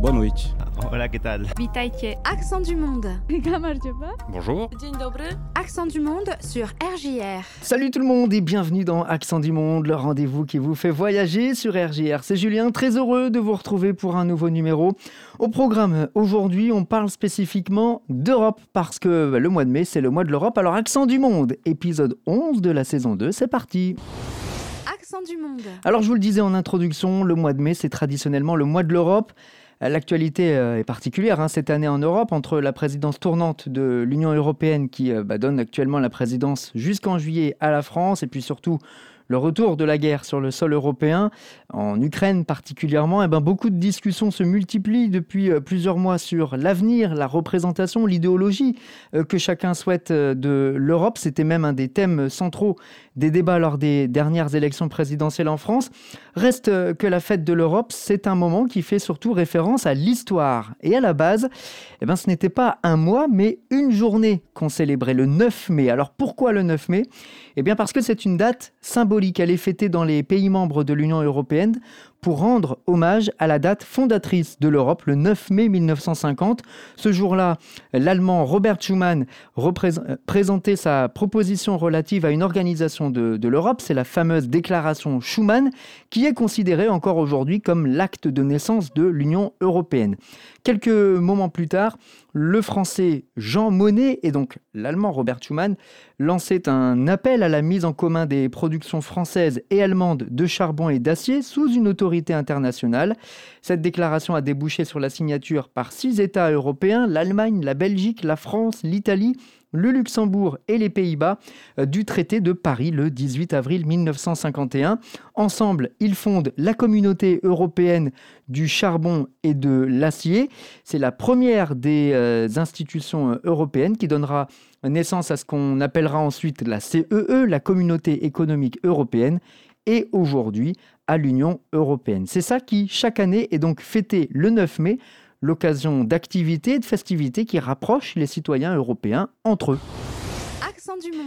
Boa noite. Hola, ¿qué tal? Accent du monde. Bonjour. Accent du monde sur RJR. Salut tout le monde et bienvenue dans Accent du Monde, le rendez-vous qui vous fait voyager sur RJR. C'est Julien, très heureux de vous retrouver pour un nouveau numéro. Au programme, aujourd'hui, on parle spécifiquement d'Europe parce que bah, le mois de mai, c'est le mois de l'Europe. Alors, Accent du Monde, épisode 11 de la saison 2, c'est parti. Accent du monde. Alors, je vous le disais en introduction, le mois de mai, c'est traditionnellement le mois de l'Europe. L'actualité euh, est particulière hein, cette année en Europe entre la présidence tournante de l'Union européenne qui euh, bah, donne actuellement la présidence jusqu'en juillet à la France et puis surtout le retour de la guerre sur le sol européen, en Ukraine particulièrement, eh ben, beaucoup de discussions se multiplient depuis euh, plusieurs mois sur l'avenir, la représentation, l'idéologie euh, que chacun souhaite euh, de l'Europe. C'était même un des thèmes centraux des débats lors des dernières élections présidentielles en France. Reste que la fête de l'Europe, c'est un moment qui fait surtout référence à l'histoire. Et à la base, eh ben, ce n'était pas un mois, mais une journée qu'on célébrait, le 9 mai. Alors pourquoi le 9 mai? Eh bien parce que c'est une date symbolique. Elle est fêtée dans les pays membres de l'Union européenne pour rendre hommage à la date fondatrice de l'Europe, le 9 mai 1950. Ce jour-là, l'Allemand Robert Schuman présentait sa proposition relative à une organisation de, l'Europe. C'est la fameuse déclaration Schuman qui est considérée encore aujourd'hui comme l'acte de naissance de l'Union européenne. Quelques moments plus tard, le français Jean Monnet et donc l'allemand Robert Schuman lançaient un appel à la mise en commun des productions françaises et allemandes de charbon et d'acier sous une autorité internationale. Cette déclaration a débouché sur la signature par six États européens, l'Allemagne, la Belgique, la France, l'Italie, le Luxembourg et les Pays-Bas euh, du traité de Paris le 18 avril 1951. Ensemble, ils fondent la communauté européenne du charbon et de l'acier. C'est la première des euh, institutions euh, européennes qui donnera naissance à ce qu'on appellera ensuite la CEE, e, la communauté économique européenne, et aujourd'hui à l'Union européenne. C'est ça qui, chaque année, est donc fêté le 9 mai l'occasion d'activités et de festivités qui rapprochent les citoyens européens entre eux.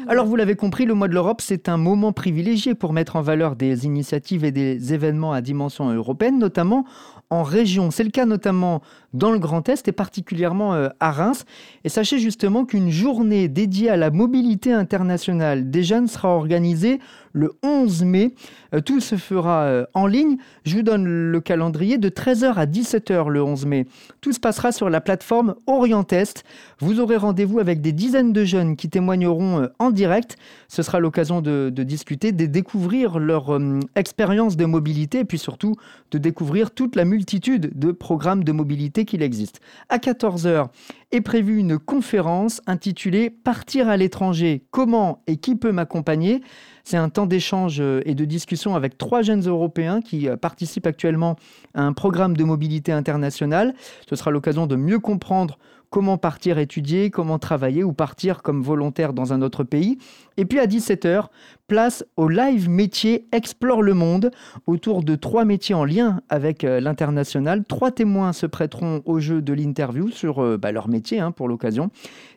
Alors vous l'avez compris, le mois de l'Europe, c'est un moment privilégié pour mettre en valeur des initiatives et des événements à dimension européenne, notamment en région. C'est le cas notamment dans le Grand Est et particulièrement euh, à Reims. Et sachez justement qu'une journée dédiée à la mobilité internationale des jeunes sera organisée le 11 mai. Euh, tout se fera euh, en ligne. Je vous donne le calendrier de 13h à 17h le 11 mai. Tout se passera sur la plateforme Orientest. Vous aurez rendez-vous avec des dizaines de jeunes qui témoigneront en direct. Ce sera l'occasion de, de, discuter, de découvrir leur expérience de mobilité et puis surtout de découvrir toute la multitude de programmes de mobilité qu'il existe. À 14h est prévue une conférence intitulée Partir à l'étranger, comment et qui peut m'accompagner c'est un temps d'échange euh, et de discussion avec trois jeunes Européens qui euh, participent actuellement à un programme de mobilité internationale. Ce sera l'occasion de mieux comprendre comment partir étudier, comment travailler ou partir comme volontaire dans un autre pays. Et puis à 17h, place au live métier Explore le monde autour de trois métiers en lien avec euh, l'international. Trois témoins se prêteront au jeu de l'interview sur bah, leur métier hein, pour l'occasion,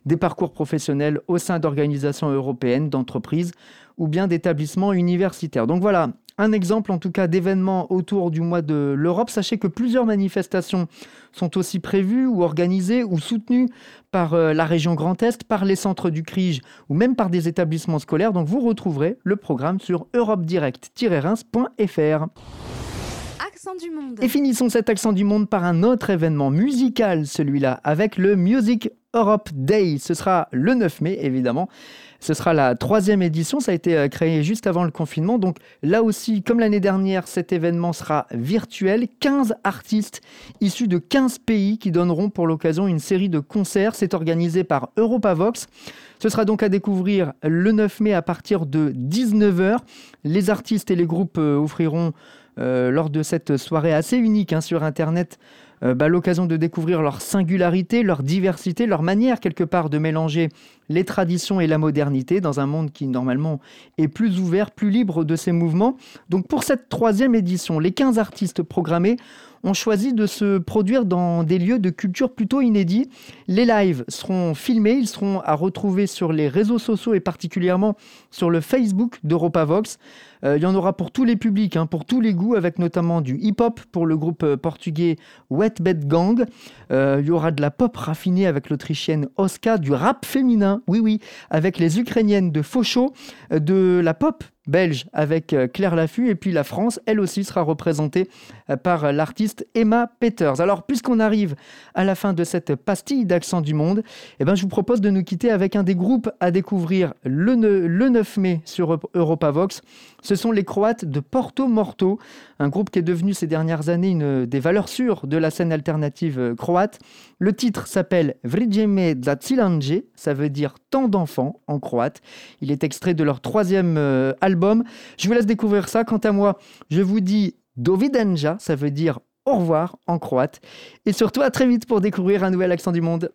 des parcours professionnels au sein d'organisations européennes, d'entreprises ou bien d'établissements universitaires. Donc voilà, un exemple en tout cas d'événements autour du mois de l'Europe. Sachez que plusieurs manifestations sont aussi prévues ou organisées ou soutenues par euh, la région Grand Est, par les centres du CRIGE ou même par des établissements scolaires. Donc vous retrouverez le programme sur europedirect-reims.fr. Du monde. Et finissons cet accent du monde par un autre événement musical, celui-là, avec le Music Europe Day. Ce sera le 9 mai, évidemment. Ce sera la troisième édition, ça a été euh, créé juste avant le confinement. Donc là aussi, comme l'année dernière, cet événement sera virtuel. 15 artistes issus de 15 pays qui donneront pour l'occasion une série de concerts. C'est organisé par Europavox. Ce sera donc à découvrir le 9 mai à partir de 19h. Les artistes et les groupes euh, offriront euh, lors de cette soirée assez unique hein, sur Internet euh, bah, l'occasion de découvrir leur singularité, leur diversité, leur manière quelque part de mélanger les traditions et la modernité dans un monde qui normalement est plus ouvert, plus libre de ses mouvements. Donc pour cette troisième édition, les 15 artistes programmés ont choisi de se produire dans des lieux de culture plutôt inédits. Les lives seront filmés, ils seront à retrouver sur les réseaux sociaux et particulièrement sur le Facebook d'EuropaVox. Euh, il y en aura pour tous les publics, hein, pour tous les goûts, avec notamment du hip-hop pour le groupe euh, portugais Wet Bed Gang. Euh, il y aura de la pop raffinée avec l'autrichienne Oska, du rap féminin, oui oui, avec les ukrainiennes de Faucho, de la pop belge avec euh, Claire Laffut et puis la France, elle aussi sera représentée euh, par l'artiste Emma Peters. Alors puisqu'on arrive à la fin de cette pastille d'accent du monde, eh ben, je vous propose de nous quitter avec un des groupes à découvrir le, 9 mai sur Europavox. Ce sont les Croates de Porto Morto, un groupe qui est devenu ces dernières années une des valeurs sûres de la scène alternative euh, croate. Le titre s'appelle Vrijeme za ça veut dire tant d'enfants en croate. Il est extrait de leur troisième album je vous laisse découvrir ça. Quant à moi, je vous dis Dovidenja, ça veut dire au revoir en croate. Et surtout à très vite pour découvrir un nouvel accent du monde.